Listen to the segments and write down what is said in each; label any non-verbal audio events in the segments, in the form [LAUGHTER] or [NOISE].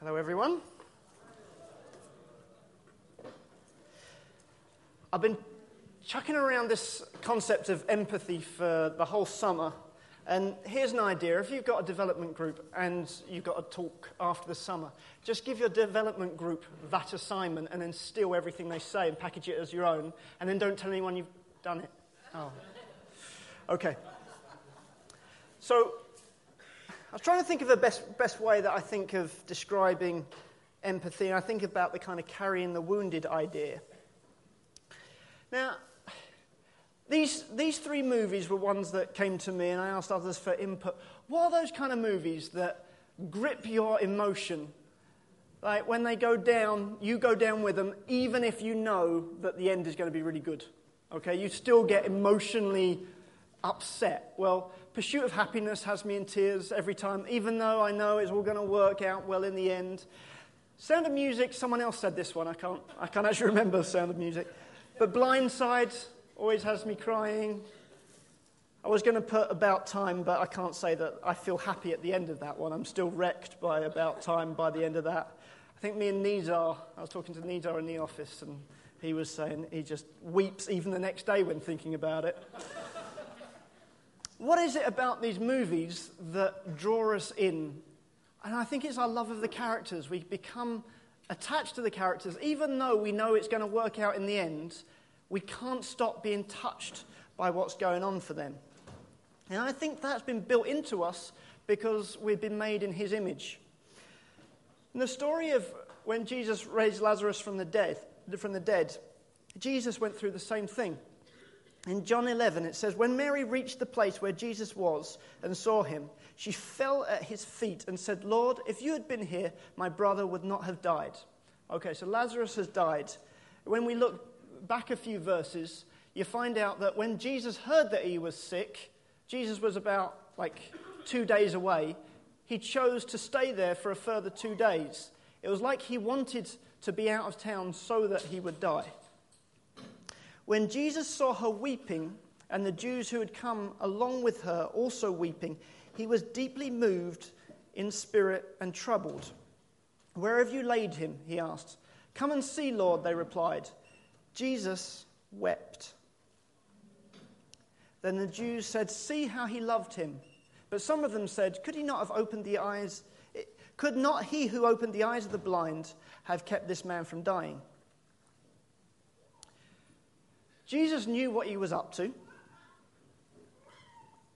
Hello, everyone. I've been chucking around this concept of empathy for the whole summer. And here's an idea if you've got a development group and you've got a talk after the summer, just give your development group that assignment and then steal everything they say and package it as your own, and then don't tell anyone you've done it. Oh. Okay. So, I was trying to think of the best, best way that I think of describing empathy, and I think about the kind of carrying the wounded idea. Now, these, these three movies were ones that came to me, and I asked others for input. What are those kind of movies that grip your emotion? Like when they go down, you go down with them, even if you know that the end is going to be really good. Okay, you still get emotionally upset. Well, Pursuit of Happiness has me in tears every time, even though I know it's all going to work out well in the end. Sound of Music, someone else said this one. I can't, I can't actually remember Sound of Music. But Blindside always has me crying. I was going to put About Time, but I can't say that I feel happy at the end of that one. I'm still wrecked by About Time by the end of that. I think me and Nizar, I was talking to Nizar in the office, and he was saying he just weeps even the next day when thinking about it. What is it about these movies that draw us in? And I think it's our love of the characters. We become attached to the characters, even though we know it's going to work out in the end, we can't stop being touched by what's going on for them. And I think that's been built into us because we've been made in his image. In the story of when Jesus raised Lazarus from the dead, from the dead, Jesus went through the same thing. In John 11, it says, When Mary reached the place where Jesus was and saw him, she fell at his feet and said, Lord, if you had been here, my brother would not have died. Okay, so Lazarus has died. When we look back a few verses, you find out that when Jesus heard that he was sick, Jesus was about like two days away. He chose to stay there for a further two days. It was like he wanted to be out of town so that he would die. When Jesus saw her weeping, and the Jews who had come along with her also weeping, he was deeply moved in spirit and troubled. Where have you laid him? he asked. Come and see, Lord, they replied. Jesus wept. Then the Jews said, See how he loved him. But some of them said, Could he not have opened the eyes? Could not he who opened the eyes of the blind have kept this man from dying? Jesus knew what he was up to.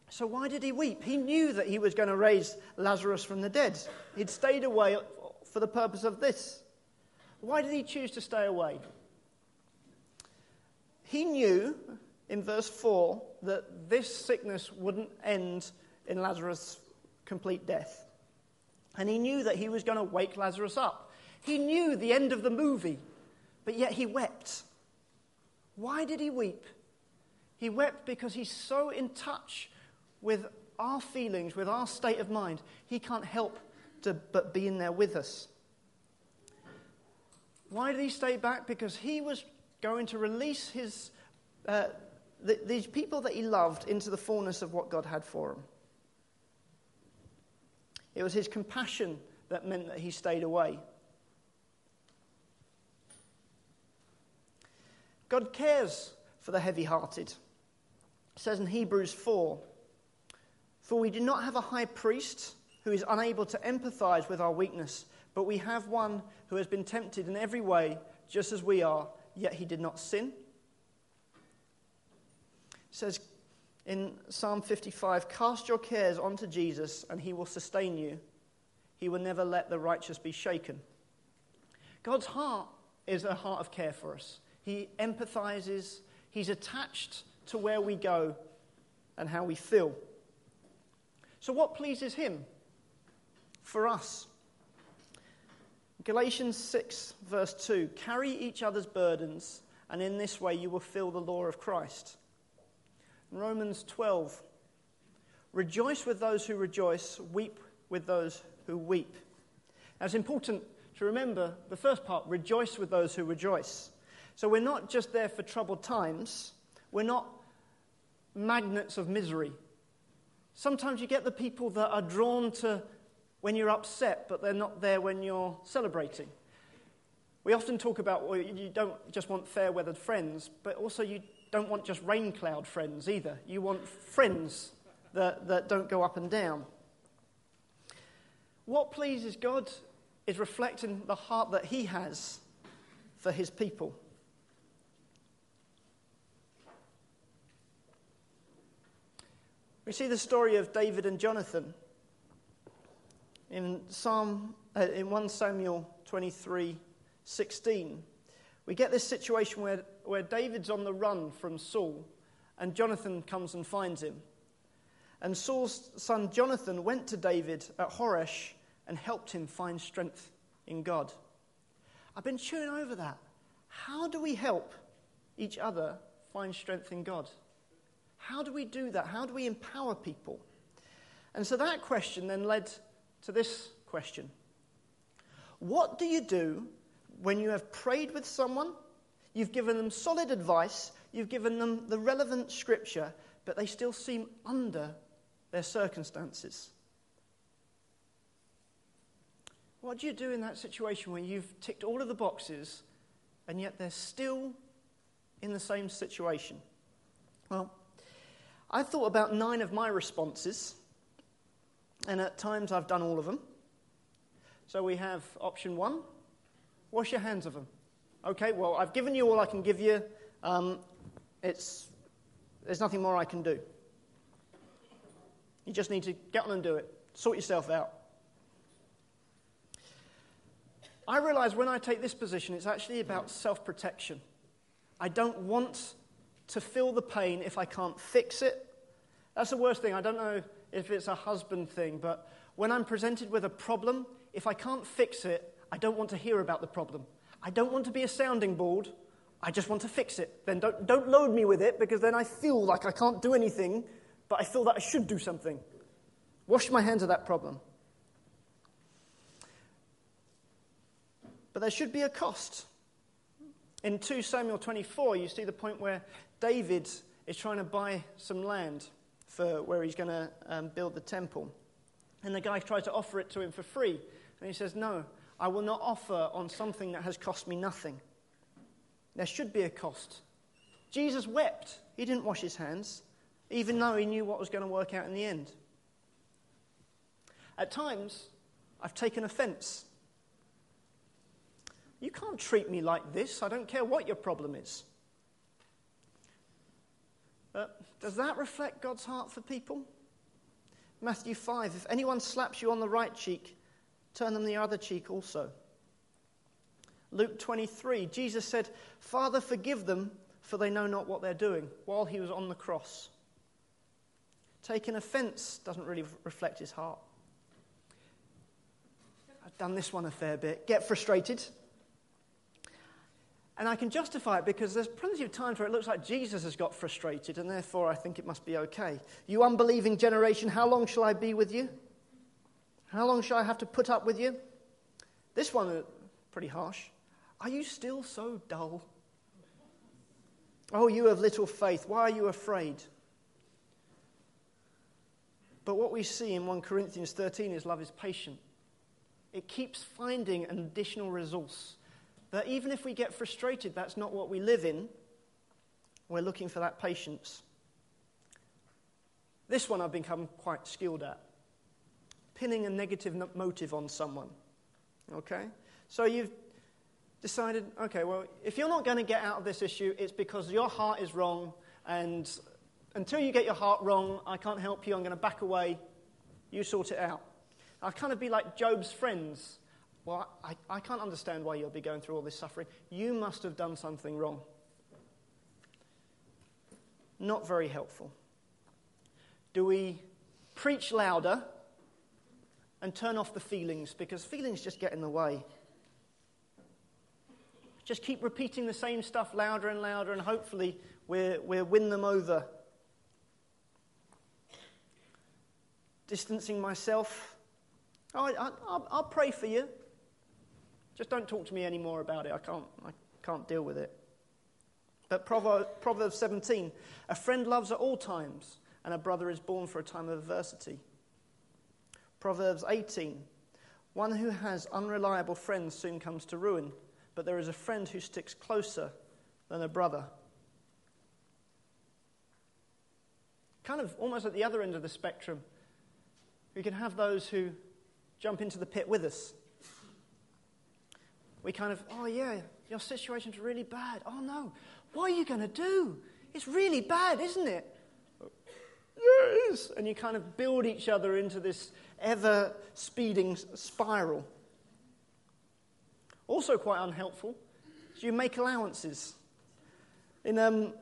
So why did he weep? He knew that he was going to raise Lazarus from the dead. He'd stayed away for the purpose of this. Why did he choose to stay away? He knew in verse 4 that this sickness wouldn't end in Lazarus' complete death. And he knew that he was going to wake Lazarus up. He knew the end of the movie, but yet he wept. Why did he weep? He wept because he's so in touch with our feelings, with our state of mind, he can't help to but be in there with us. Why did he stay back? Because he was going to release his, uh, the, these people that he loved into the fullness of what God had for him. It was his compassion that meant that he stayed away. God cares for the heavy hearted. It says in Hebrews 4 For we do not have a high priest who is unable to empathize with our weakness, but we have one who has been tempted in every way, just as we are, yet he did not sin. It says in Psalm 55 Cast your cares onto Jesus, and he will sustain you. He will never let the righteous be shaken. God's heart is a heart of care for us. He empathizes, he's attached to where we go and how we feel. So, what pleases him for us? Galatians 6, verse 2 Carry each other's burdens, and in this way you will fill the law of Christ. Romans 12 Rejoice with those who rejoice, weep with those who weep. Now, it's important to remember the first part rejoice with those who rejoice. So we're not just there for troubled times, we're not magnets of misery. Sometimes you get the people that are drawn to when you're upset, but they're not there when you're celebrating. We often talk about well, you don't just want fair weathered friends, but also you don't want just rain cloud friends either. You want friends that, that don't go up and down. What pleases God is reflecting the heart that He has for His people. We see the story of David and Jonathan in Psalm uh, in 1 Samuel 23 16. We get this situation where, where David's on the run from Saul and Jonathan comes and finds him. And Saul's son Jonathan went to David at Horesh and helped him find strength in God. I've been chewing over that. How do we help each other find strength in God? How do we do that? How do we empower people? And so that question then led to this question What do you do when you have prayed with someone, you've given them solid advice, you've given them the relevant scripture, but they still seem under their circumstances? What do you do in that situation where you've ticked all of the boxes and yet they're still in the same situation? Well, I thought about nine of my responses, and at times I've done all of them. So we have option one wash your hands of them. Okay, well, I've given you all I can give you. Um, it's, there's nothing more I can do. You just need to get on and do it. Sort yourself out. I realize when I take this position, it's actually about self protection. I don't want to feel the pain if I can't fix it. That's the worst thing. I don't know if it's a husband thing, but when I'm presented with a problem, if I can't fix it, I don't want to hear about the problem. I don't want to be a sounding board. I just want to fix it. Then don't, don't load me with it because then I feel like I can't do anything, but I feel that I should do something. Wash my hands of that problem. But there should be a cost. In 2 Samuel 24, you see the point where David is trying to buy some land for where he's going to um, build the temple. And the guy tries to offer it to him for free. And he says, No, I will not offer on something that has cost me nothing. There should be a cost. Jesus wept. He didn't wash his hands, even though he knew what was going to work out in the end. At times, I've taken offense. You can't treat me like this. I don't care what your problem is. But does that reflect God's heart for people? Matthew 5 If anyone slaps you on the right cheek, turn them the other cheek also. Luke 23 Jesus said, Father, forgive them, for they know not what they're doing, while he was on the cross. Taking offense doesn't really reflect his heart. I've done this one a fair bit. Get frustrated. And I can justify it because there's plenty of times where it looks like Jesus has got frustrated, and therefore I think it must be okay. You unbelieving generation, how long shall I be with you? How long shall I have to put up with you? This one uh, pretty harsh. Are you still so dull? Oh, you have little faith. Why are you afraid? But what we see in 1 Corinthians 13 is love is patient. It keeps finding an additional resource that even if we get frustrated, that's not what we live in. We're looking for that patience. This one I've become quite skilled at pinning a negative motive on someone. Okay? So you've decided, okay, well, if you're not going to get out of this issue, it's because your heart is wrong, and until you get your heart wrong, I can't help you. I'm going to back away. You sort it out. I'll kind of be like Job's friends well, I, I can't understand why you'll be going through all this suffering. You must have done something wrong. Not very helpful. Do we preach louder and turn off the feelings because feelings just get in the way? Just keep repeating the same stuff louder and louder, and hopefully we'll, we'll win them over. Distancing myself. Oh, I, I, I'll pray for you. Just don't talk to me anymore about it. I can't, I can't deal with it. But Proverbs 17 a friend loves at all times, and a brother is born for a time of adversity. Proverbs 18 One who has unreliable friends soon comes to ruin, but there is a friend who sticks closer than a brother. Kind of almost at the other end of the spectrum, we can have those who jump into the pit with us. We kind of, oh yeah, your situation's really bad. Oh no, what are you going to do? It's really bad, isn't it? Yes. And you kind of build each other into this ever speeding spiral. Also, quite unhelpful, you make allowances. In, um,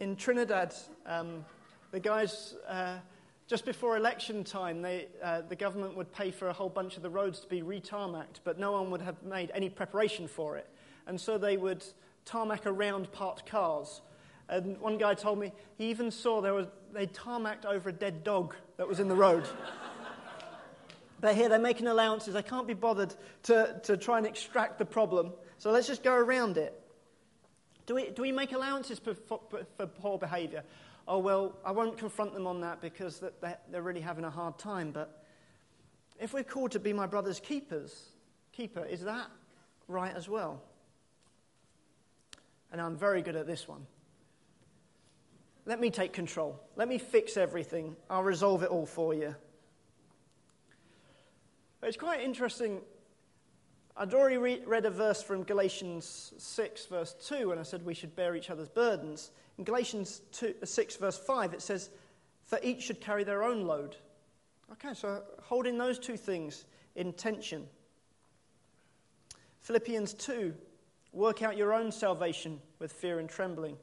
in Trinidad, um, the guys, uh, just before election time, they, uh, the government would pay for a whole bunch of the roads to be retarmacked, but no one would have made any preparation for it. And so they would tarmac around parked cars. And one guy told me he even saw there was, they tarmacked over a dead dog that was in the road. [LAUGHS] but here they're making allowances. They can't be bothered to, to try and extract the problem. So let's just go around it. Do we, do we make allowances for, for, for poor behavior? Oh, well, I won't confront them on that because they're really having a hard time. But if we're called to be my brother's keepers, keeper, is that right as well? And I'm very good at this one. Let me take control. Let me fix everything. I'll resolve it all for you. It's quite interesting. I'd already re- read a verse from Galatians 6, verse 2, when I said we should bear each other's burdens. In Galatians 2, 6, verse 5, it says, For each should carry their own load. Okay, so holding those two things in tension. Philippians 2, work out your own salvation with fear and trembling.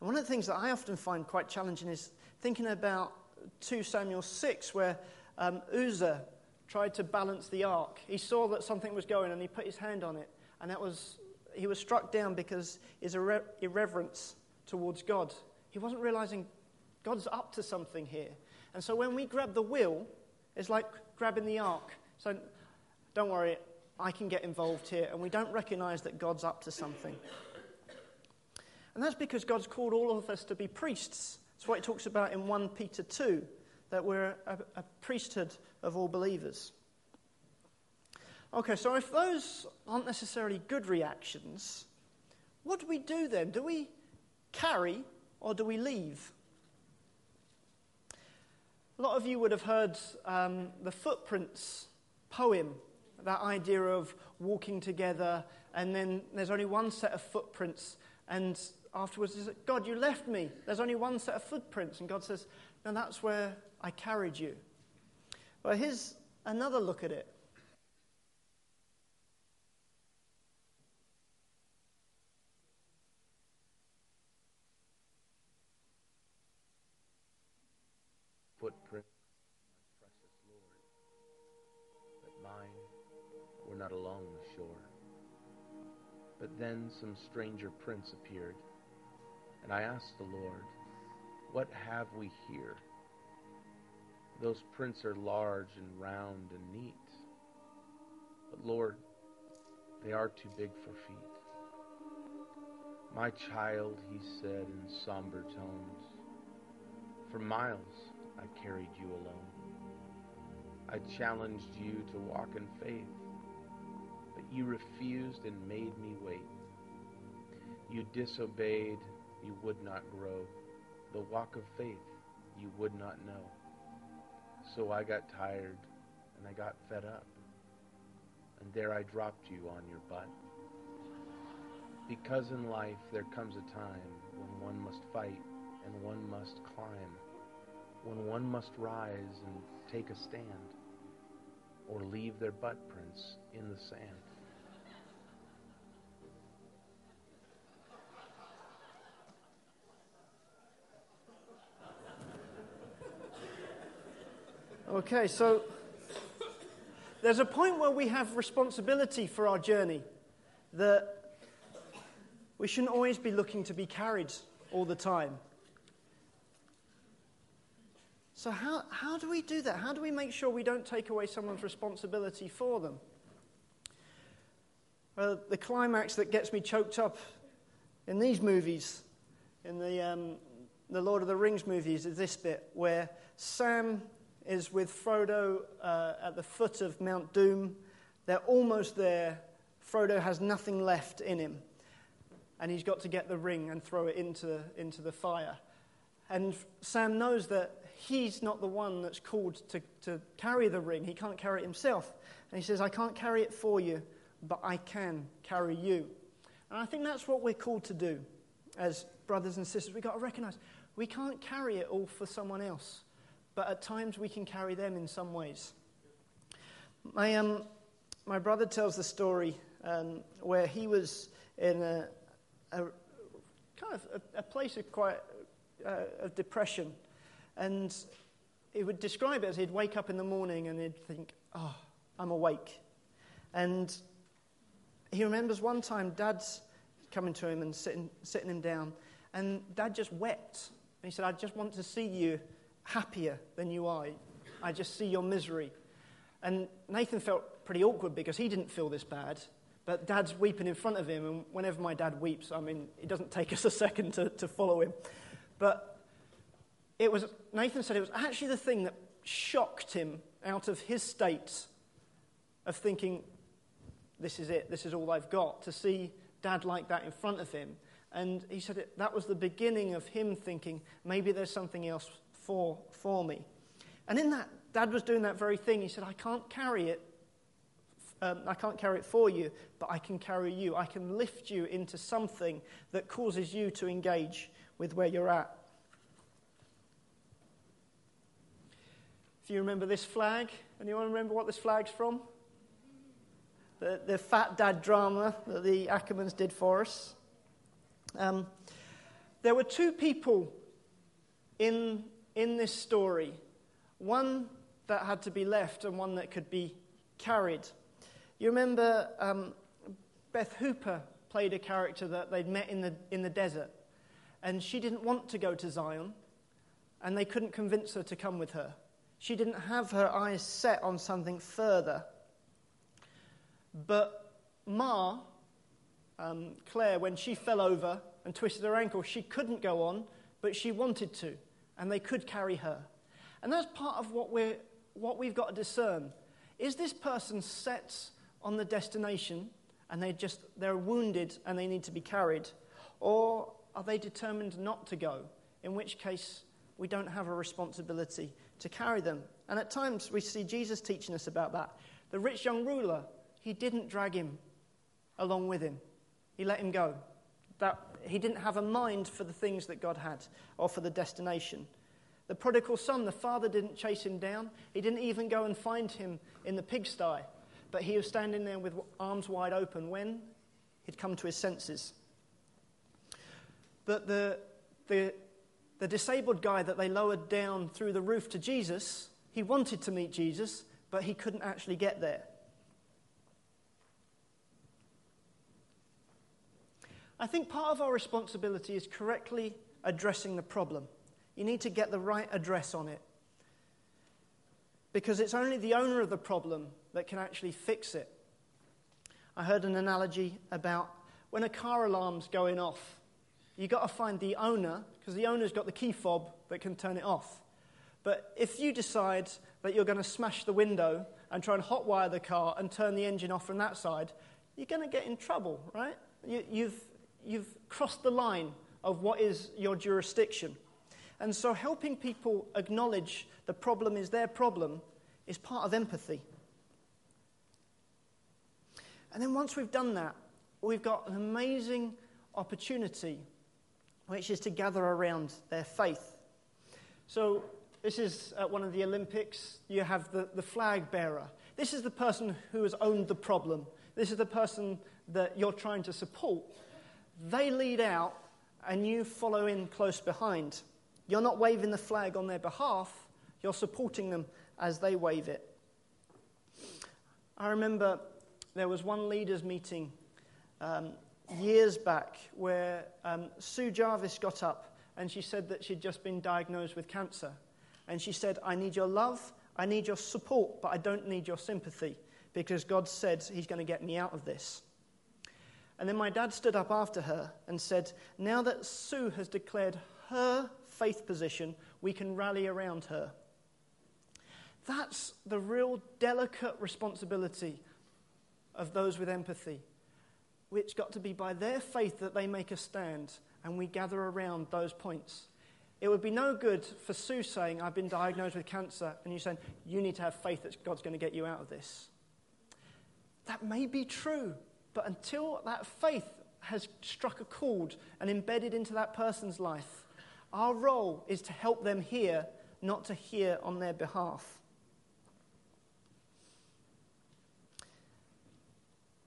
And one of the things that I often find quite challenging is thinking about 2 Samuel 6, where um, Uzzah tried to balance the ark. He saw that something was going and he put his hand on it, and that was he was struck down because his irre- irreverence towards God. He wasn't realizing God's up to something here. And so when we grab the wheel, it's like grabbing the ark. So don't worry, I can get involved here. And we don't recognize that God's up to something. And that's because God's called all of us to be priests. That's what he talks about in 1 Peter 2, that we're a, a priesthood of all believers. Okay, so if those aren't necessarily good reactions, what do we do then? Do we carry or do we leave? A lot of you would have heard um, the Footprints poem, that idea of walking together, and then there's only one set of footprints, and afterwards, is God, you left me. There's only one set of footprints. And God says, No, that's where I carried you. Well, here's another look at it. Then some stranger prints appeared, and I asked the Lord, What have we here? Those prints are large and round and neat. But Lord, they are too big for feet. My child, he said in somber tones, for miles I carried you alone. I challenged you to walk in faith, but you refused and made me wait. You disobeyed, you would not grow. The walk of faith you would not know. So I got tired and I got fed up. And there I dropped you on your butt. Because in life there comes a time when one must fight and one must climb when one must rise and take a stand or leave their butt prints in the sand. Okay, so there's a point where we have responsibility for our journey that we shouldn't always be looking to be carried all the time. So, how, how do we do that? How do we make sure we don't take away someone's responsibility for them? Well, the climax that gets me choked up in these movies, in the, um, the Lord of the Rings movies, is this bit where Sam is with Frodo uh, at the foot of Mount Doom. They're almost there. Frodo has nothing left in him. And he's got to get the ring and throw it into, into the fire. And Sam knows that he's not the one that's called to, to carry the ring. He can't carry it himself. And he says, I can't carry it for you, but I can carry you. And I think that's what we're called to do as brothers and sisters. We've got to recognize we can't carry it all for someone else, but at times we can carry them in some ways. My, um, my brother tells the story um, where he was in a, a kind of a, a, place of quite uh, of depression, and he would describe it as he'd wake up in the morning and he'd think, "Oh, I'm awake," and he remembers one time Dad's coming to him and sitting, sitting him down, and Dad just wept. He said, I just want to see you happier than you are. I just see your misery. And Nathan felt pretty awkward because he didn't feel this bad. But dad's weeping in front of him, and whenever my dad weeps, I mean, it doesn't take [LAUGHS] us a second to, to follow him. But it was, Nathan said it was actually the thing that shocked him out of his state of thinking, this is it, this is all I've got, to see dad like that in front of him. And he said it, that was the beginning of him thinking, maybe there's something else for, for me. And in that, Dad was doing that very thing. He said, I can't carry it. Um, I can't carry it for you, but I can carry you. I can lift you into something that causes you to engage with where you're at. If you remember this flag, anyone remember what this flag's from? The, the Fat Dad drama that the Ackermans did for us. Um, there were two people in, in this story one that had to be left and one that could be carried. You remember um, Beth Hooper played a character that they'd met in the, in the desert, and she didn't want to go to Zion, and they couldn't convince her to come with her. She didn't have her eyes set on something further. But Ma um, Claire, when she fell over and twisted her ankle, she couldn't go on, but she wanted to, and they could carry her. And that's part of what, we're, what we've got to discern. Is this person set on the destination and they just, they're wounded and they need to be carried? Or are they determined not to go? In which case, we don't have a responsibility to carry them. And at times, we see Jesus teaching us about that. The rich young ruler, he didn't drag him along with him. He let him go. That, he didn't have a mind for the things that God had or for the destination. The prodigal son, the father didn't chase him down. He didn't even go and find him in the pigsty. But he was standing there with arms wide open when he'd come to his senses. But the, the, the disabled guy that they lowered down through the roof to Jesus, he wanted to meet Jesus, but he couldn't actually get there. I think part of our responsibility is correctly addressing the problem. You need to get the right address on it. Because it's only the owner of the problem that can actually fix it. I heard an analogy about when a car alarm's going off, you've got to find the owner, because the owner's got the key fob that can turn it off. But if you decide that you're going to smash the window and try and hotwire the car and turn the engine off from that side, you're going to get in trouble, right? You, have you've crossed the line of what is your jurisdiction. And so helping people acknowledge the problem is their problem is part of empathy. And then once we've done that, we've got an amazing opportunity, which is to gather around their faith. So, this is at one of the Olympics. You have the, the flag bearer. This is the person who has owned the problem. This is the person that you're trying to support. They lead out, and you follow in close behind. You're not waving the flag on their behalf, you're supporting them as they wave it. I remember there was one leaders' meeting um, years back where um, Sue Jarvis got up and she said that she'd just been diagnosed with cancer. And she said, I need your love, I need your support, but I don't need your sympathy because God said He's going to get me out of this. And then my dad stood up after her and said, Now that Sue has declared her faith position, we can rally around her. That's the real delicate responsibility of those with empathy. It's got to be by their faith that they make a stand and we gather around those points. It would be no good for Sue saying, I've been diagnosed with cancer, and you saying, You need to have faith that God's going to get you out of this. That may be true, but until that faith has struck a chord and embedded into that person's life, our role is to help them hear, not to hear on their behalf.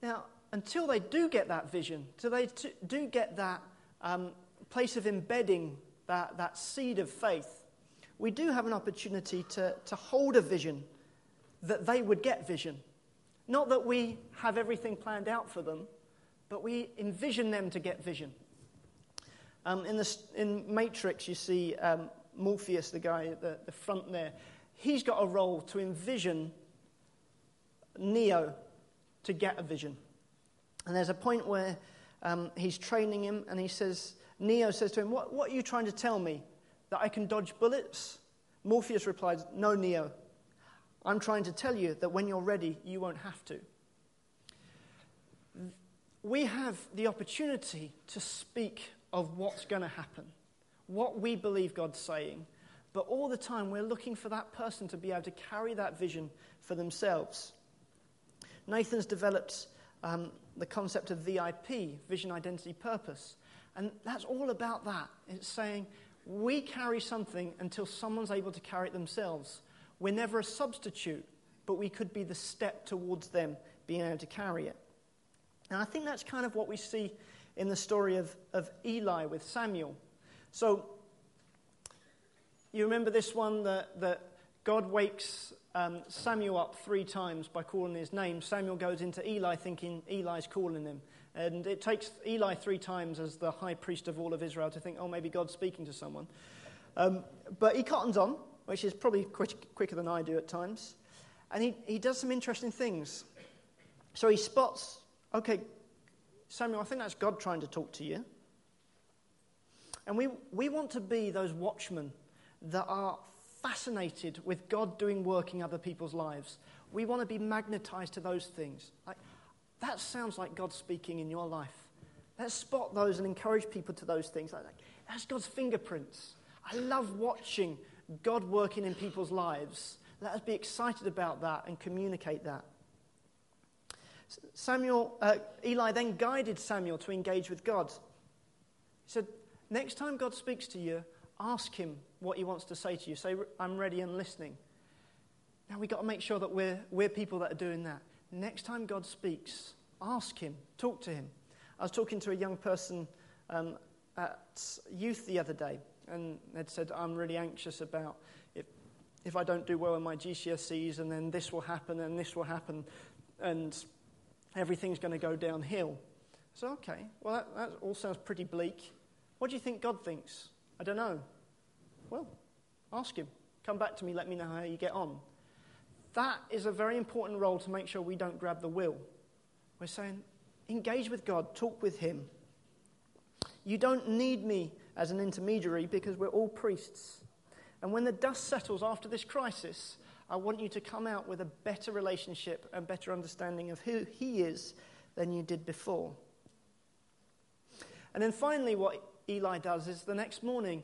Now, until they do get that vision, until they t- do get that um, place of embedding that, that seed of faith, we do have an opportunity to, to hold a vision that they would get vision. Not that we have everything planned out for them, but we envision them to get vision. Um, in, the, in Matrix, you see um, Morpheus, the guy at the, the front there. He's got a role to envision Neo to get a vision. And there's a point where um, he's training him, and he says, Neo says to him, what, what are you trying to tell me? That I can dodge bullets? Morpheus replies, No, Neo. I'm trying to tell you that when you're ready, you won't have to. We have the opportunity to speak of what's going to happen, what we believe God's saying, but all the time we're looking for that person to be able to carry that vision for themselves. Nathan's developed um, the concept of VIP, vision, identity, purpose. And that's all about that. It's saying we carry something until someone's able to carry it themselves. We're never a substitute, but we could be the step towards them being able to carry it. And I think that's kind of what we see in the story of, of Eli with Samuel. So, you remember this one that, that God wakes um, Samuel up three times by calling his name. Samuel goes into Eli thinking Eli's calling him. And it takes Eli three times as the high priest of all of Israel to think, oh, maybe God's speaking to someone. Um, but he cottons on, which is probably quick, quicker than I do at times. And he, he does some interesting things. So he spots, okay, Samuel, I think that's God trying to talk to you. And we, we want to be those watchmen that are fascinated with God doing work in other people's lives. We want to be magnetized to those things. Like, that sounds like God speaking in your life. Let's spot those and encourage people to those things. Like, that's God's fingerprints. I love watching God working in people's lives. Let us be excited about that and communicate that. Samuel, uh, Eli then guided Samuel to engage with God. He said, Next time God speaks to you, ask him what he wants to say to you. Say, I'm ready and listening. Now we've got to make sure that we're, we're people that are doing that. Next time God speaks, ask him, talk to him. I was talking to a young person um, at youth the other day, and they'd said, I'm really anxious about if, if I don't do well in my GCSEs, and then this will happen, and this will happen, and everything's going to go downhill. So, okay, well, that, that all sounds pretty bleak. What do you think God thinks? I don't know. Well, ask him. Come back to me, let me know how you get on. That is a very important role to make sure we don't grab the wheel. We're saying, engage with God, talk with Him. You don't need me as an intermediary because we're all priests. And when the dust settles after this crisis, I want you to come out with a better relationship and better understanding of who He is than you did before. And then finally, what Eli does is the next morning,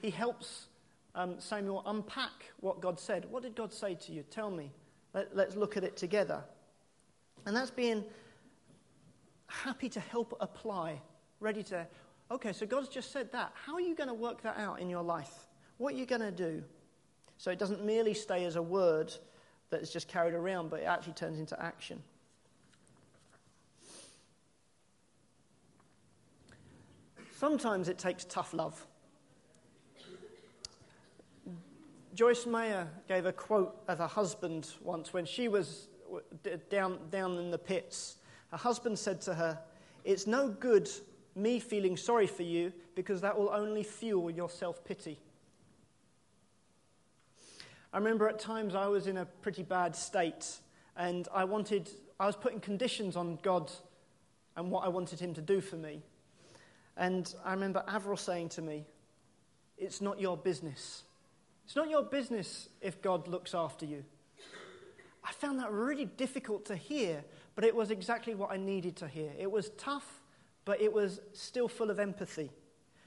he helps um, Samuel unpack what God said. What did God say to you? Tell me. Let, let's look at it together. And that's being happy to help apply, ready to, okay, so God's just said that. How are you going to work that out in your life? What are you going to do? So it doesn't merely stay as a word that is just carried around, but it actually turns into action. Sometimes it takes tough love. Joyce Meyer gave a quote of her husband once when she was down, down in the pits. Her husband said to her, It's no good me feeling sorry for you because that will only fuel your self pity. I remember at times I was in a pretty bad state and I wanted, I was putting conditions on God and what I wanted Him to do for me. And I remember Avril saying to me, It's not your business. It's not your business if God looks after you. I found that really difficult to hear, but it was exactly what I needed to hear. It was tough, but it was still full of empathy.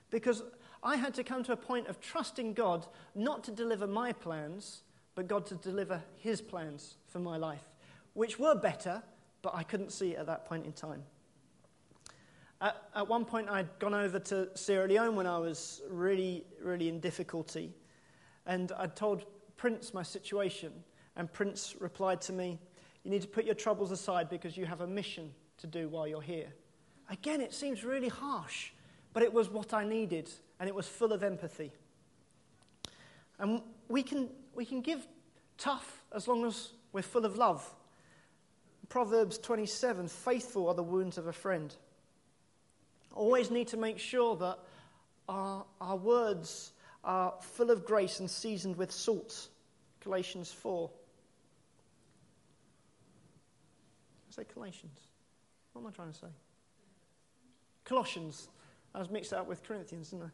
Because I had to come to a point of trusting God not to deliver my plans, but God to deliver His plans for my life, which were better, but I couldn't see at that point in time. At, at one point, I'd gone over to Sierra Leone when I was really, really in difficulty, and I'd told Prince my situation, and Prince replied to me, You need to put your troubles aside because you have a mission to do while you're here. Again, it seems really harsh, but it was what I needed, and it was full of empathy. And we can, we can give tough as long as we're full of love. Proverbs 27 faithful are the wounds of a friend. Always need to make sure that our, our words are full of grace and seasoned with salt. Galatians 4. I say Galatians. What am I trying to say? Colossians. I was mixed up with Corinthians, didn't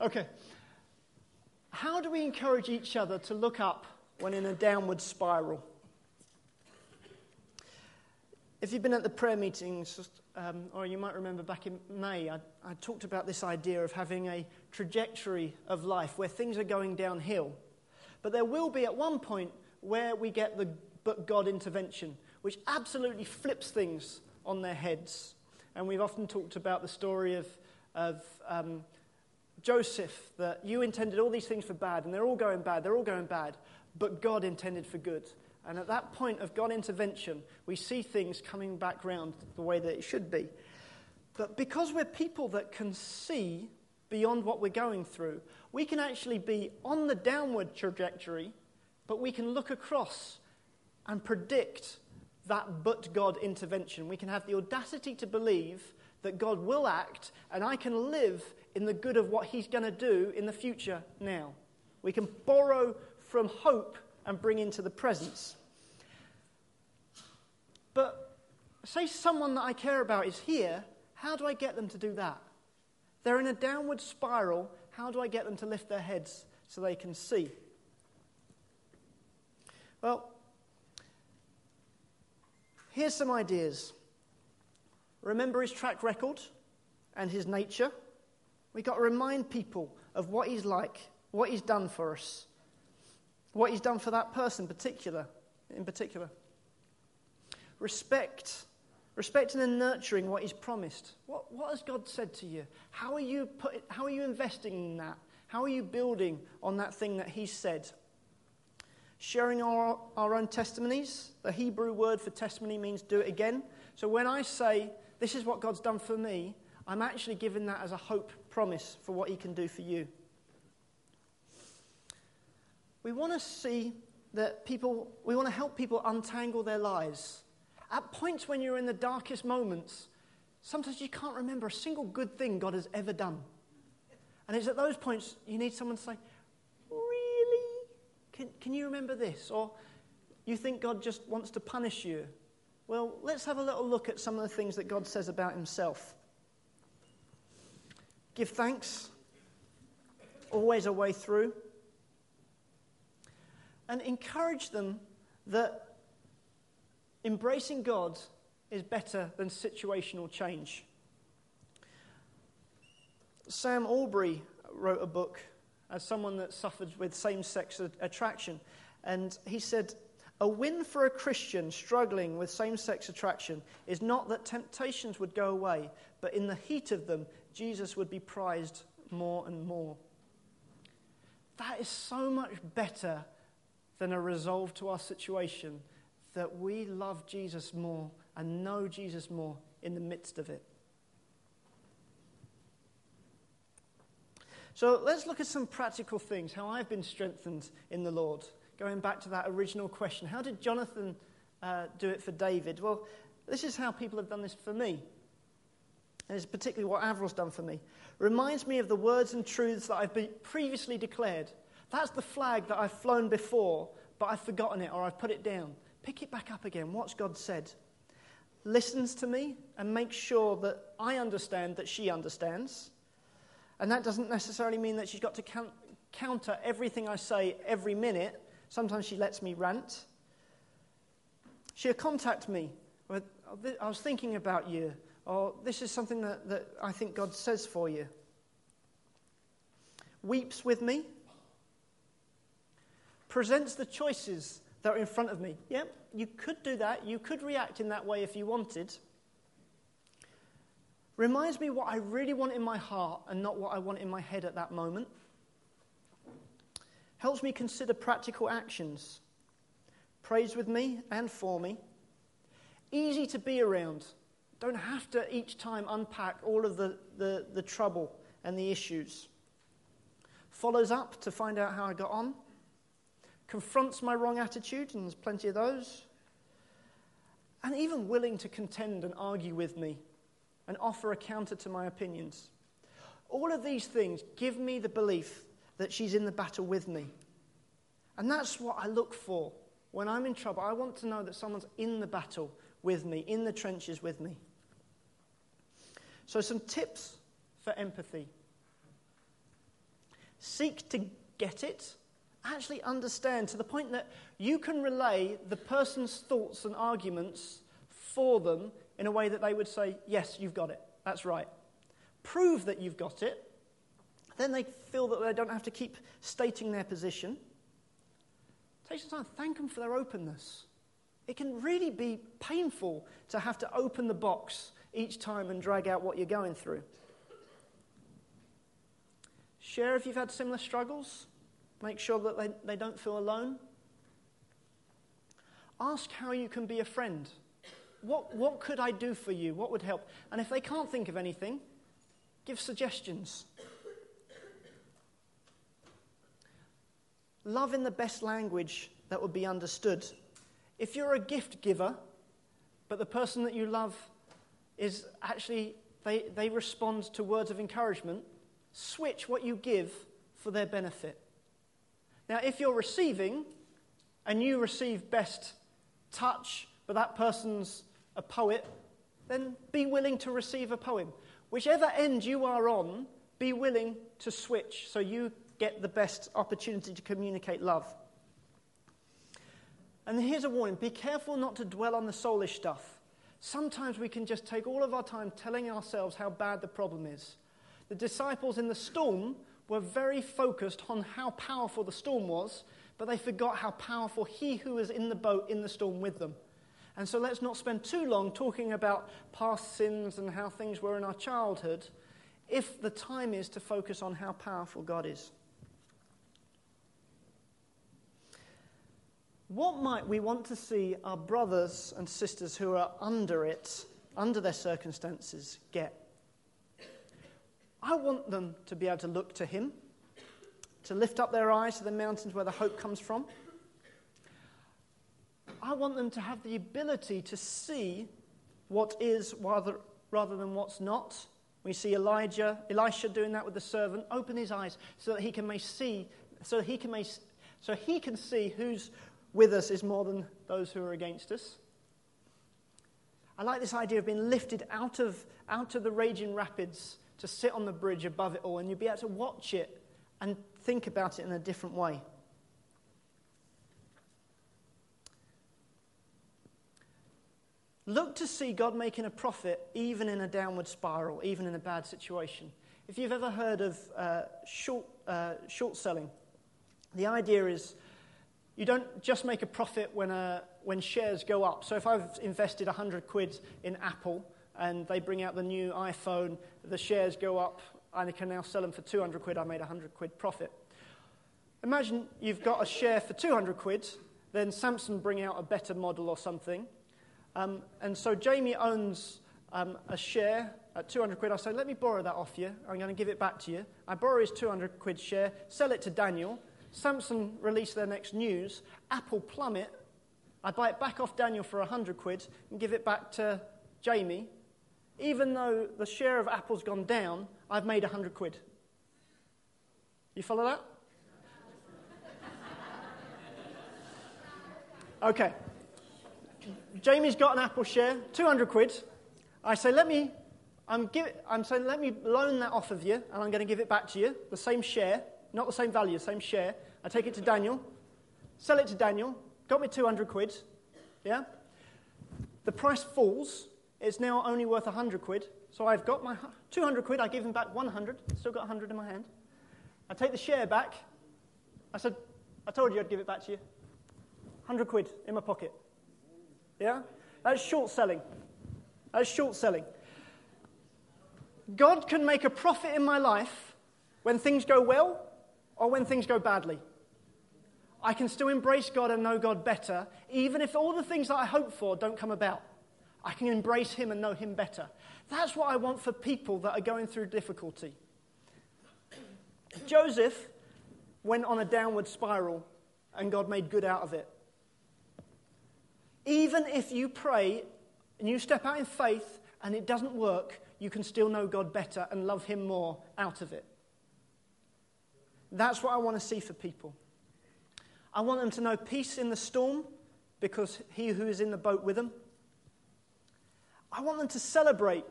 I? [LAUGHS] okay. How do we encourage each other to look up when in a downward spiral? If you've been at the prayer meetings, um, or you might remember back in May, I, I talked about this idea of having a trajectory of life where things are going downhill. But there will be at one point where we get the but God intervention, which absolutely flips things on their heads. And we've often talked about the story of, of um, Joseph, that you intended all these things for bad, and they're all going bad, they're all going bad, but God intended for good. And at that point of God intervention, we see things coming back round the way that it should be. But because we're people that can see beyond what we're going through, we can actually be on the downward trajectory, but we can look across and predict that but God intervention. We can have the audacity to believe that God will act, and I can live in the good of what He's going to do in the future now. We can borrow from hope and bring into the presence. But say someone that I care about is here, how do I get them to do that? They're in a downward spiral. How do I get them to lift their heads so they can see? Well, here's some ideas. Remember his track record and his nature. We've got to remind people of what he's like, what he's done for us, what he's done for that person particular, in particular. Respect. Respecting and nurturing what he's promised. What, what has God said to you? How are you, put, how are you investing in that? How are you building on that thing that he said? Sharing our, our own testimonies. The Hebrew word for testimony means do it again. So when I say, this is what God's done for me, I'm actually giving that as a hope promise for what He can do for you. We want to see that people, we want to help people untangle their lives. At points when you're in the darkest moments, sometimes you can't remember a single good thing God has ever done. And it's at those points you need someone to say? Can, can you remember this? Or you think God just wants to punish you well, let's have a little look at some of the things that God says about himself. Give thanks, always a way through, and encourage them that embracing God is better than situational change. Sam Allberry wrote a book as someone that suffered with same sex attraction, and he said, a win for a Christian struggling with same sex attraction is not that temptations would go away, but in the heat of them, Jesus would be prized more and more. That is so much better than a resolve to our situation that we love Jesus more and know Jesus more in the midst of it. So let's look at some practical things, how I've been strengthened in the Lord going back to that original question how did Jonathan uh, do it for David? Well, this is how people have done this for me. And it's particularly what Avril's done for me. Reminds me of the words and truths that I've previously declared. That's the flag that I've flown before, but I've forgotten it or I've put it down. Pick it back up again. What's God said? Listens to me and makes sure that I understand that she understands. And that doesn't necessarily mean that she's got to counter everything I say every minute, Sometimes she lets me rant. She'll contact me. With, oh, I was thinking about you, or this is something that, that I think God says for you. Weeps with me. Presents the choices that are in front of me. Yeah, you could do that. You could react in that way if you wanted. Reminds me what I really want in my heart and not what I want in my head at that moment. Helps me consider practical actions. Prays with me and for me. Easy to be around. Don't have to each time unpack all of the, the, the trouble and the issues. Follows up to find out how I got on. Confronts my wrong attitude, and there's plenty of those. And even willing to contend and argue with me and offer a counter to my opinions. All of these things give me the belief that she's in the battle with me. And that's what I look for when I'm in trouble. I want to know that someone's in the battle with me, in the trenches with me. So, some tips for empathy seek to get it, actually understand to the point that you can relay the person's thoughts and arguments for them in a way that they would say, Yes, you've got it. That's right. Prove that you've got it. Then they feel that they don't have to keep stating their position. Take some time, thank them for their openness. It can really be painful to have to open the box each time and drag out what you're going through. Share if you've had similar struggles. Make sure that they, they don't feel alone. Ask how you can be a friend. What, what could I do for you? What would help? And if they can't think of anything, give suggestions. Love in the best language that would be understood. If you're a gift giver, but the person that you love is actually, they, they respond to words of encouragement, switch what you give for their benefit. Now, if you're receiving and you receive best touch, but that person's a poet, then be willing to receive a poem. Whichever end you are on, be willing to switch so you get the best opportunity to communicate love. And here's a warning be careful not to dwell on the soulish stuff. Sometimes we can just take all of our time telling ourselves how bad the problem is. The disciples in the storm were very focused on how powerful the storm was, but they forgot how powerful he who was in the boat in the storm with them. And so let's not spend too long talking about past sins and how things were in our childhood if the time is to focus on how powerful God is. What might we want to see our brothers and sisters who are under it, under their circumstances, get? I want them to be able to look to Him, to lift up their eyes to the mountains where the hope comes from I want them to have the ability to see what is rather, rather than what's not. We see Elijah, Elisha doing that with the servant. Open his eyes so that he can may see, so he can may, so he can see who's with us is more than those who are against us. I like this idea of being lifted out of, out of the raging rapids to sit on the bridge above it all, and you'd be able to watch it and think about it in a different way. Look to see God making a profit even in a downward spiral, even in a bad situation. If you've ever heard of uh, short, uh, short selling, the idea is you don't just make a profit when, uh, when shares go up. So if I've invested 100 quid in Apple and they bring out the new iPhone, the shares go up, and I can now sell them for 200 quid, I made 100 quid profit. Imagine you've got a share for 200 quid, then Samsung bring out a better model or something, um, and so Jamie owns um, a share at 200 quid. I say, let me borrow that off you. I'm going to give it back to you. I borrow his 200 quid share, sell it to Daniel. Samsung release their next news. Apple plummet. I buy it back off Daniel for 100 quid and give it back to Jamie. Even though the share of Apple's gone down, I've made 100 quid. You follow that? [LAUGHS] Okay. Jamie's got an Apple share, 200 quid. I say, let me, I'm, give, I'm saying, let me loan that off of you, and I'm going to give it back to you, the same share, not the same value, same share. I take it to Daniel, sell it to Daniel, got me 200 quid, yeah? the price falls. It's now only worth 100 quid. So I've got my 200 quid. I give him back 100. Still got 100 in my hand. I take the share back. I said, I told you I'd give it back to you. 100 quid in my pocket. Yeah? That's short selling. That's short selling. God can make a profit in my life when things go well or when things go badly. I can still embrace God and know God better, even if all the things that I hope for don't come about. I can embrace Him and know Him better. That's what I want for people that are going through difficulty. Joseph went on a downward spiral, and God made good out of it. Even if you pray and you step out in faith and it doesn't work, you can still know God better and love Him more out of it. That's what I want to see for people. I want them to know peace in the storm because He who is in the boat with them. I want them to celebrate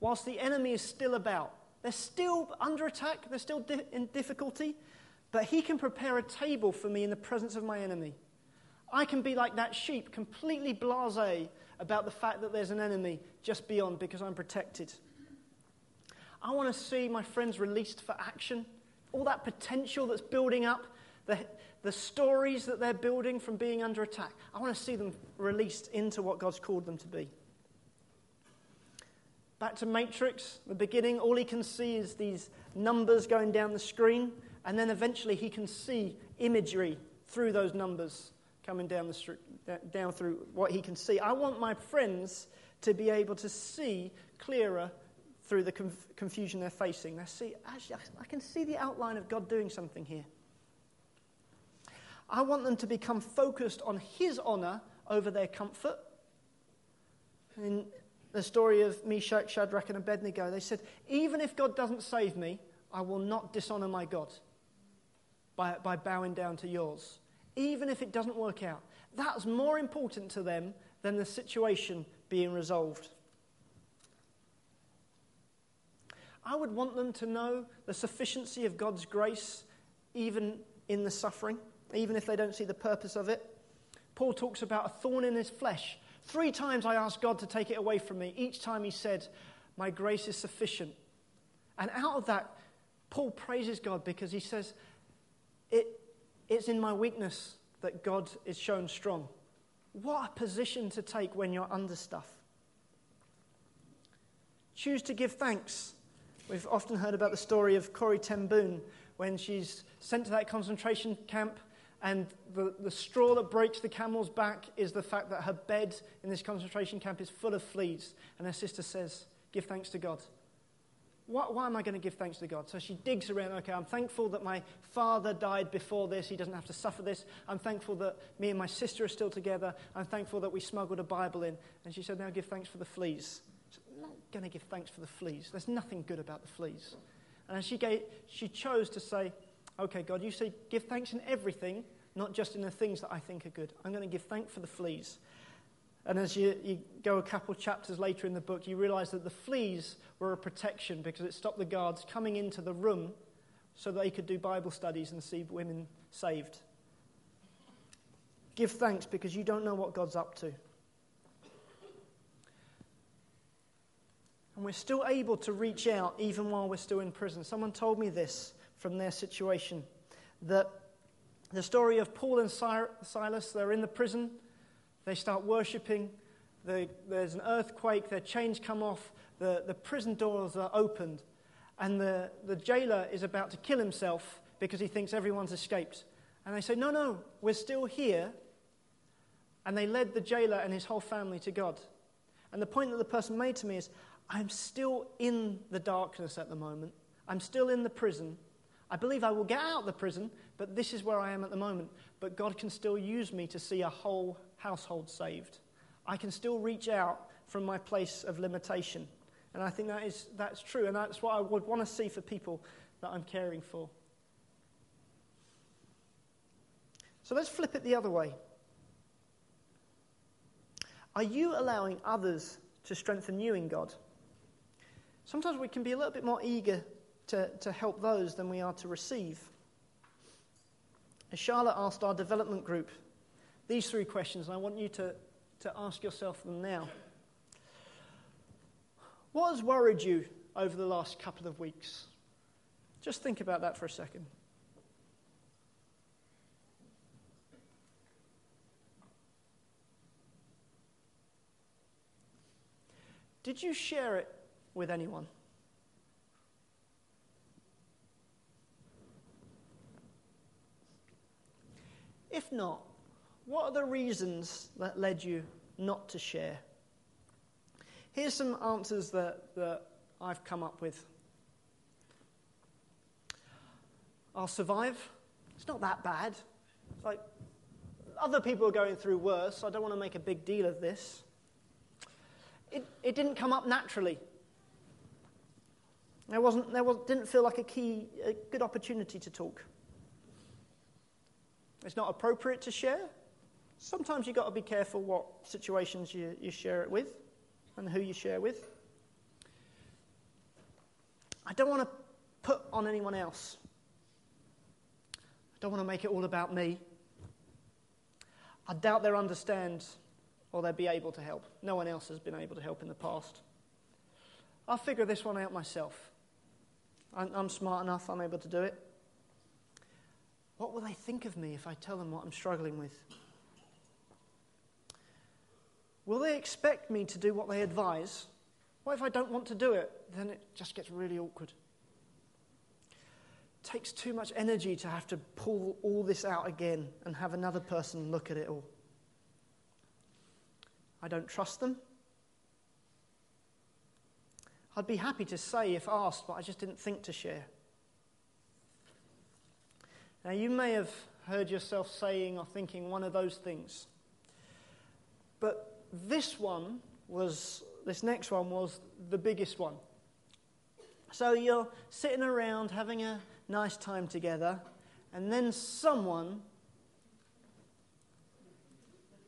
whilst the enemy is still about. They're still under attack, they're still di- in difficulty, but He can prepare a table for me in the presence of my enemy. I can be like that sheep, completely blase about the fact that there's an enemy just beyond because I'm protected. I want to see my friends released for action. All that potential that's building up, the, the stories that they're building from being under attack. I want to see them released into what God's called them to be. Back to Matrix, the beginning, all he can see is these numbers going down the screen, and then eventually he can see imagery through those numbers coming down the street, down through what he can see. I want my friends to be able to see clearer through the conf- confusion they're facing. They see, actually, I can see the outline of God doing something here. I want them to become focused on His honor over their comfort. In the story of Meshach, Shadrach, and Abednego, they said, Even if God doesn't save me, I will not dishonor my God by, by bowing down to yours even if it doesn't work out. That's more important to them than the situation being resolved. I would want them to know the sufficiency of God's grace, even in the suffering, even if they don't see the purpose of it. Paul talks about a thorn in his flesh. Three times I asked God to take it away from me. Each time he said, My grace is sufficient. And out of that, Paul praises God because he says, it, it's in my weakness that God is shown strong. What a position to take when you're under stuff. Choose to give thanks. We've often heard about the story of Corrie Ten Boom when she's sent to that concentration camp, and the, the straw that breaks the camel's back is the fact that her bed in this concentration camp is full of fleas. And her sister says, Give thanks to God. Why, why, am I going to give thanks to God? So she digs around. Okay, I'm thankful that my father died before this. He doesn't have to suffer this. I'm thankful that me and my sister are still together. I'm thankful that we smuggled a Bible in. And she said, Now give thanks for the fleas. I'm not going to give thanks for the fleas. There's nothing good about the fleas. And she, gave, she chose to say, Okay, God, you say give thanks in everything, not just in the things that I think are good. I'm going to give thanks for the fleas. And as you, you, go a couple chapters later in the book, you realize that the fleas were a protection because it stopped the guards coming into the room so they could do Bible studies and see women saved. Give thanks because you don't know what God's up to. And we're still able to reach out even while we're still in prison. Someone told me this from their situation that the story of Paul and Silas, they're in the prison they start worshipping. The, there's an earthquake. Their chains come off. The, the prison doors are opened. And the, the jailer is about to kill himself because he thinks everyone's escaped. And they say, No, no, we're still here. And they led the jailer and his whole family to God. And the point that the person made to me is, I'm still in the darkness at the moment. I'm still in the prison. I believe I will get out of the prison, but this is where I am at the moment. But God can still use me to see a whole household saved. I can still reach out from my place of limitation. And I think that is, that's true. And that's what I would want to see for people that I'm caring for. So let's flip it the other way. Are you allowing others to strengthen you in God? Sometimes we can be a little bit more eager to, to help those than we are to receive. As Charlotte asked our development group these three questions, and I want you to to ask yourself them now. What has worried you over the last couple of weeks? Just think about that for a second. Did you share it with anyone? If not, what are the reasons that led you not to share? Here's some answers that, that I've come up with. I'll survive. It's not that bad. It's like other people are going through worse, so I don't want to make a big deal of this. It, it didn't come up naturally. There, wasn't, there was, didn't feel like a key, a good opportunity to talk. It's not appropriate to share. Sometimes you've got to be careful what situations you, you share it with and who you share with. I don't want to put on anyone else. I don't want to make it all about me. I doubt they'll understand or they'll be able to help. No one else has been able to help in the past. I'll figure this one out myself. I'm, I'm smart enough, I'm able to do it. What will they think of me if I tell them what I'm struggling with? Will they expect me to do what they advise? What if I don't want to do it? Then it just gets really awkward. It takes too much energy to have to pull all this out again and have another person look at it all. I don't trust them. I'd be happy to say if asked, but I just didn't think to share. Now, you may have heard yourself saying or thinking one of those things. But this one was, this next one was the biggest one. So you're sitting around having a nice time together, and then someone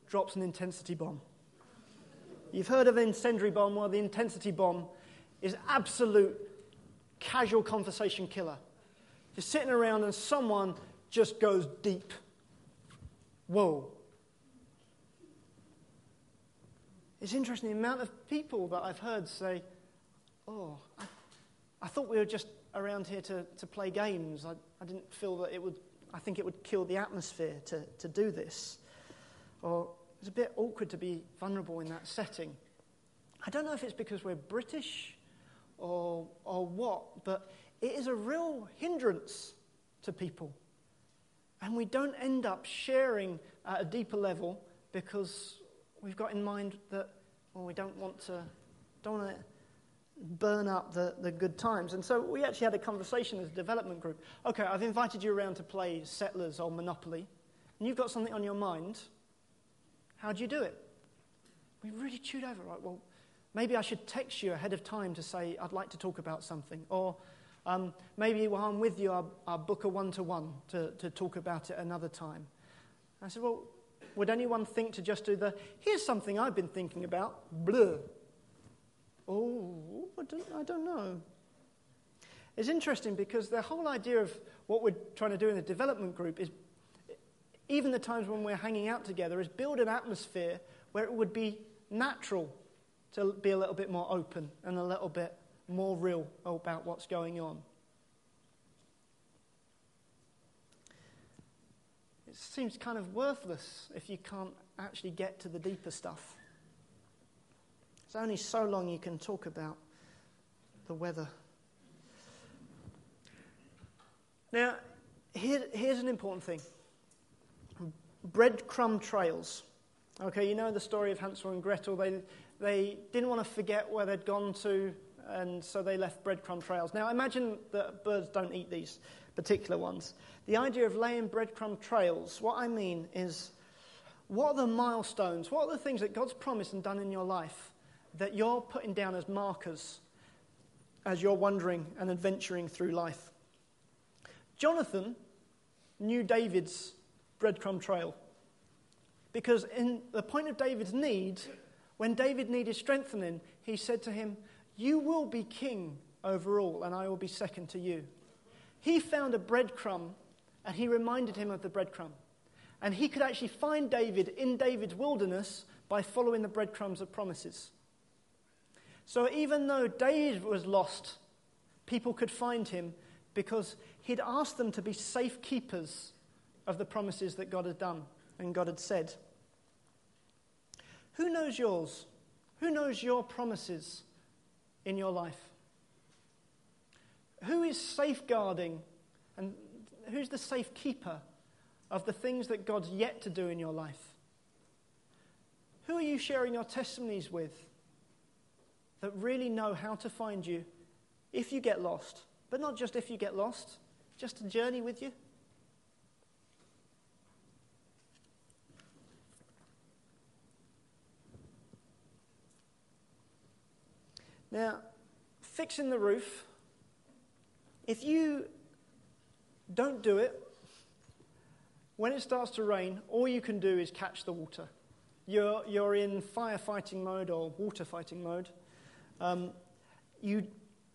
drops an intensity bomb. You've heard of an incendiary bomb, well, the intensity bomb is absolute casual conversation killer. You're sitting around and someone just goes deep. Whoa. It's interesting the amount of people that I've heard say, Oh, I, I thought we were just around here to, to play games. I, I didn't feel that it would, I think it would kill the atmosphere to, to do this. Or it's a bit awkward to be vulnerable in that setting. I don't know if it's because we're British or, or what, but it is a real hindrance to people. And we don't end up sharing at a deeper level because we've got in mind that, well, we don't want to, don't want to burn up the, the good times. And so we actually had a conversation as a development group. Okay, I've invited you around to play Settlers or Monopoly, and you've got something on your mind. How do you do it? We really chewed over, right? Well, maybe I should text you ahead of time to say, I'd like to talk about something. Or um, maybe while I'm with you, I'll, I'll book a one to one to talk about it another time. I said, Well, would anyone think to just do the, here's something I've been thinking about, blur? Oh, I don't, I don't know. It's interesting because the whole idea of what we're trying to do in the development group is even the times when we're hanging out together, is build an atmosphere where it would be natural to be a little bit more open and a little bit more real about what's going on. It seems kind of worthless if you can't actually get to the deeper stuff. It's only so long you can talk about the weather. Now, here, here's an important thing breadcrumb trails. Okay, you know the story of Hansel and Gretel. They, they didn't want to forget where they'd gone to, and so they left breadcrumb trails. Now, imagine that birds don't eat these particular ones. The idea of laying breadcrumb trails, what I mean is what are the milestones, what are the things that God's promised and done in your life that you're putting down as markers as you're wandering and adventuring through life? Jonathan knew David's breadcrumb trail. Because in the point of David's need, when David needed strengthening, he said to him, You will be king over all, and I will be second to you. He found a breadcrumb, and he reminded him of the breadcrumb. And he could actually find David in David's wilderness by following the breadcrumbs of promises. So even though David was lost, people could find him because he'd asked them to be safe keepers of the promises that God had done and God had said. Who knows yours? Who knows your promises in your life? Who is safeguarding and who's the safekeeper of the things that God's yet to do in your life? Who are you sharing your testimonies with that really know how to find you if you get lost? But not just if you get lost, just to journey with you. Now, fixing the roof, if you don't do it, when it starts to rain, all you can do is catch the water. You're, you're in firefighting mode or water fighting mode. Um, you,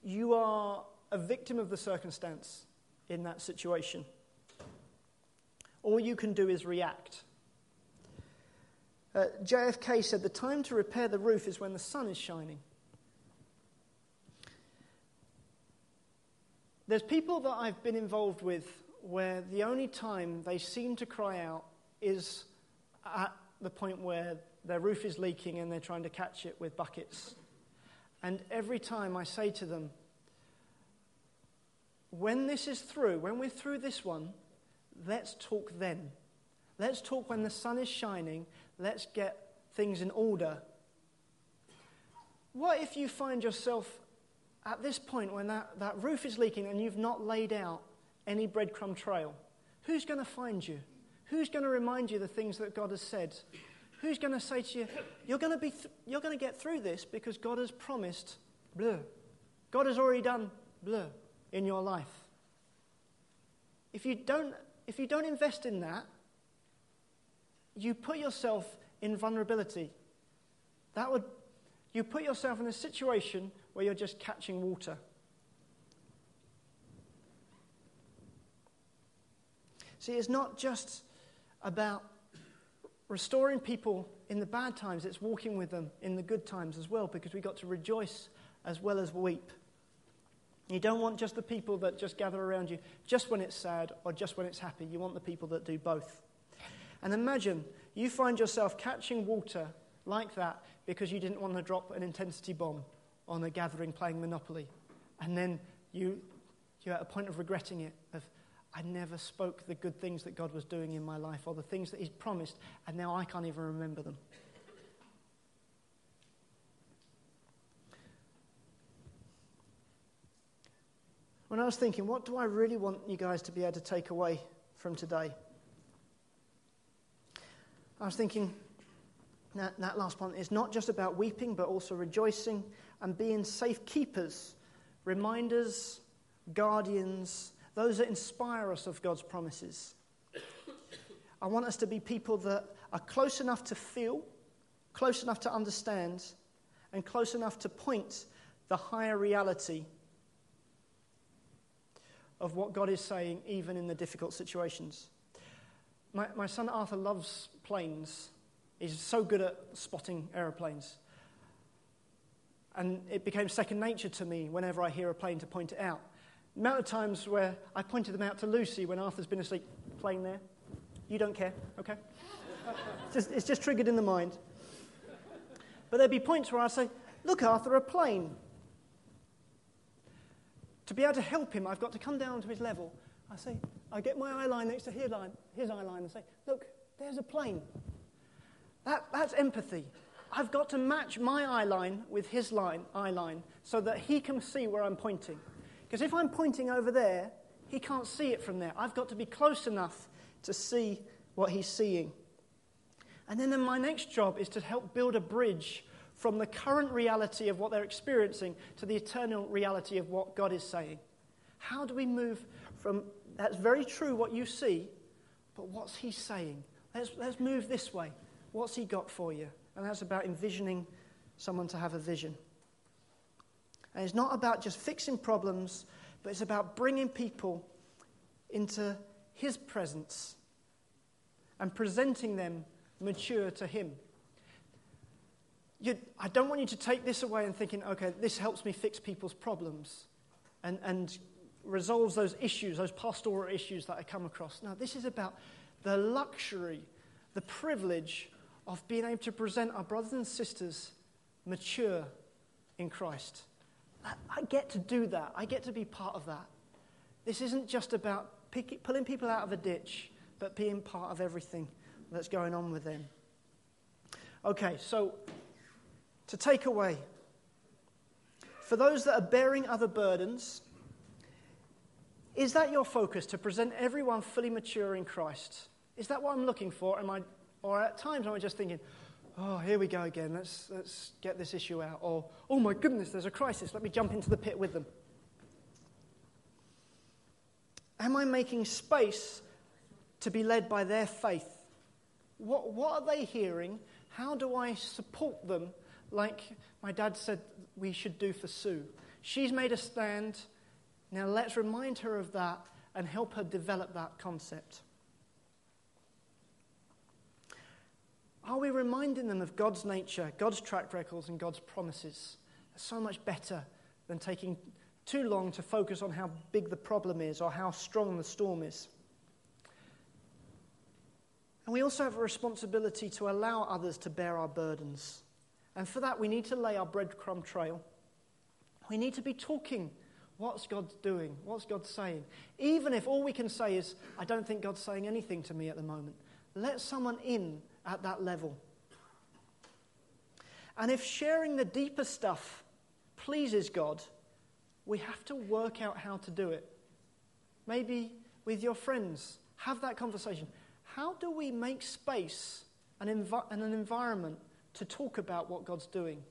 you are a victim of the circumstance in that situation. All you can do is react. Uh, JFK said the time to repair the roof is when the sun is shining. There's people that I've been involved with where the only time they seem to cry out is at the point where their roof is leaking and they're trying to catch it with buckets. And every time I say to them, when this is through, when we're through this one, let's talk then. Let's talk when the sun is shining. Let's get things in order. What if you find yourself at this point when that, that roof is leaking and you've not laid out any breadcrumb trail? Who's going to find you? Who's going to remind you the things that God has said? Who's going to say to you, you're going to, be th- you're going to get through this because God has promised, blah. God has already done, blah in your life. If you don't, if you don't invest in that, you put yourself in vulnerability. That would, you put yourself in a situation where you're just catching water. See, it's not just about restoring people in the bad times, it's walking with them in the good times as well, because we've got to rejoice as well as weep. You don't want just the people that just gather around you just when it's sad or just when it's happy. You want the people that do both. And imagine you find yourself catching water like that because you didn't want to drop an intensity bomb on a gathering playing Monopoly. And then you, you're at a point of regretting it, of, I never spoke the good things that God was doing in my life or the things that He's promised, and now I can't even remember them. when I was thinking, what do I really want you guys to be able to take away from today? I was thinking that, that last point is not just about weeping, but also rejoicing and being safe keepers, reminders, guardians, those that inspire us of God's promises. I want us to be people that are close enough to feel, close enough to understand, and close enough to point the higher reality of what God is saying, even in the difficult situations. My, my son Arthur loves planes. He's so good at spotting aeroplanes. And it became second nature to me whenever I hear a plane to point it out. The amount of times where I pointed them out to Lucy when Arthur's been asleep, plane there. You don't care, okay? it's, just, it's just triggered in the mind. But there'd be points where I'd say, Look, Arthur, a plane. To be able to help him, I've got to come down to his level. I say, I get my eye line next to his eye, his eye line and say, Look, there's a plane. That, that's empathy. I've got to match my eye line with his line, eye line so that he can see where I'm pointing. Because if I'm pointing over there, he can't see it from there. I've got to be close enough to see what he's seeing. And then, then my next job is to help build a bridge from the current reality of what they're experiencing to the eternal reality of what God is saying. How do we move from that's very true what you see, but what's He saying? Let's, let's move this way. What's He got for you? And that's about envisioning someone to have a vision. And it's not about just fixing problems, but it's about bringing people into His presence and presenting them mature to Him. you, I don't want you to take this away and thinking, okay, this helps me fix people's problems and, and resolves those issues, those pastoral issues that I come across. No, this is about the luxury, the privilege of being able to present our brothers and sisters mature in Christ. I, get to do that. I get to be part of that. This isn't just about pick, pulling people out of a ditch, but being part of everything that's going on with them. Okay, so to take away, for those that are bearing other burdens, is that your focus to present everyone fully mature in Christ? Is that what I'm looking for? Am I, or at times I'm just thinking, oh, here we go again, let's, let's get this issue out? Or, oh my goodness, there's a crisis, let me jump into the pit with them. Am I making space to be led by their faith? What, what are they hearing? How do I support them like my dad said we should do for Sue? She's made a stand. Now let's remind her of that and help her develop that concept. Are we reminding them of God's nature, God's track records, and God's promises? So much better than taking too long to focus on how big the problem is or how strong the storm is. And we also have a responsibility to allow others to bear our burdens. And for that, we need to lay our breadcrumb trail. We need to be talking. What's God doing? What's God saying? Even if all we can say is, I don't think God's saying anything to me at the moment. Let someone in at that level. And if sharing the deeper stuff pleases God, we have to work out how to do it. Maybe with your friends, have that conversation. How do we make space and, and an environment to talk about what God's doing?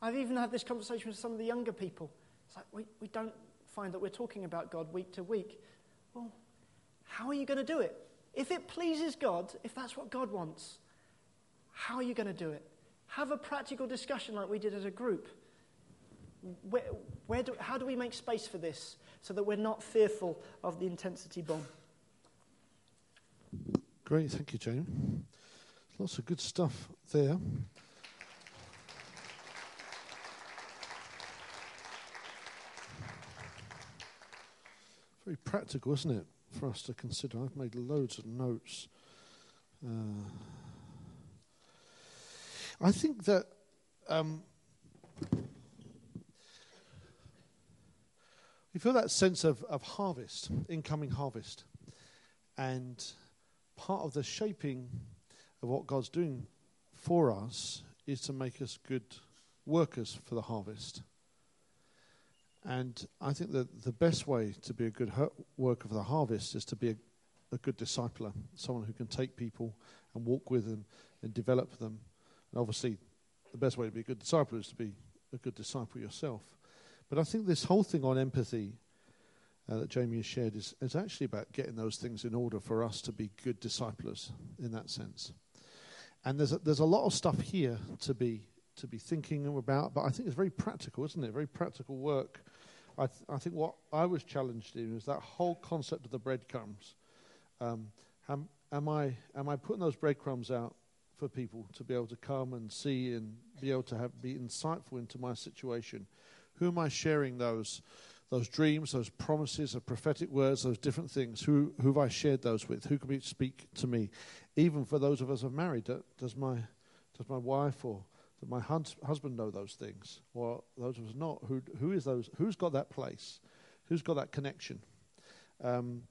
I've even had this conversation with some of the younger people. It's like, we, we don't find that we're talking about God week to week. Well, how are you going to do it? If it pleases God, if that's what God wants, how are you going to do it? Have a practical discussion like we did as a group. Where, where do, how do we make space for this so that we're not fearful of the intensity bomb? Great, thank you, Jane. Lots of good stuff there. Very practical, isn't it, for us to consider? I've made loads of notes. Uh, I think that um, feel that sense of, of harvest, incoming harvest. And part of the shaping of what God's doing for us is to make us good workers for the harvest. And I think that the best way to be a good worker for the harvest is to be a, a good discipler, someone who can take people and walk with them and develop them. And obviously, the best way to be a good disciple is to be a good disciple yourself. But I think this whole thing on empathy uh, that Jamie has shared is, is actually about getting those things in order for us to be good disciplers in that sense. And there's a, there's a lot of stuff here to be to be thinking about, but I think it's very practical, isn't it? Very practical work. I, th- I think what I was challenged in is that whole concept of the breadcrumbs. Um, am, am I am I putting those breadcrumbs out for people to be able to come and see and be able to have be insightful into my situation? Who am I sharing those, those dreams, those promises, those prophetic words, those different things? Who, who have I shared those with? Who can speak to me? Even for those of us who are married, does my, does my wife or my hus- husband know those things? Or those of us not? Who, who is those? Who's got that place? Who's got that connection? Um,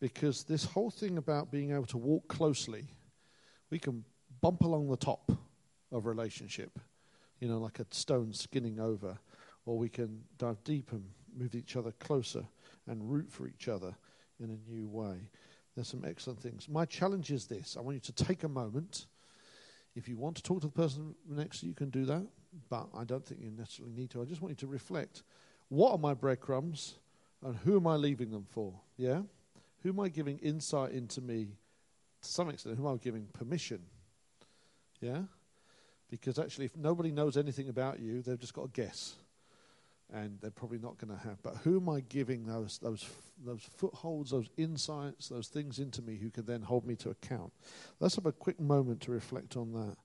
because this whole thing about being able to walk closely, we can bump along the top of relationship, you know, like a stone skinning over or we can dive deep and move each other closer and root for each other in a new way. There's some excellent things. My challenge is this I want you to take a moment. If you want to talk to the person next to you, you can do that, but I don't think you necessarily need to. I just want you to reflect what are my breadcrumbs and who am I leaving them for? Yeah? Who am I giving insight into me to some extent? Who am I giving permission? Yeah? Because actually, if nobody knows anything about you, they've just got to guess and they're probably not going to have. But who am I giving those those those footholds, those insights, those things into me who can then hold me to account? Let's have a quick moment to reflect on that.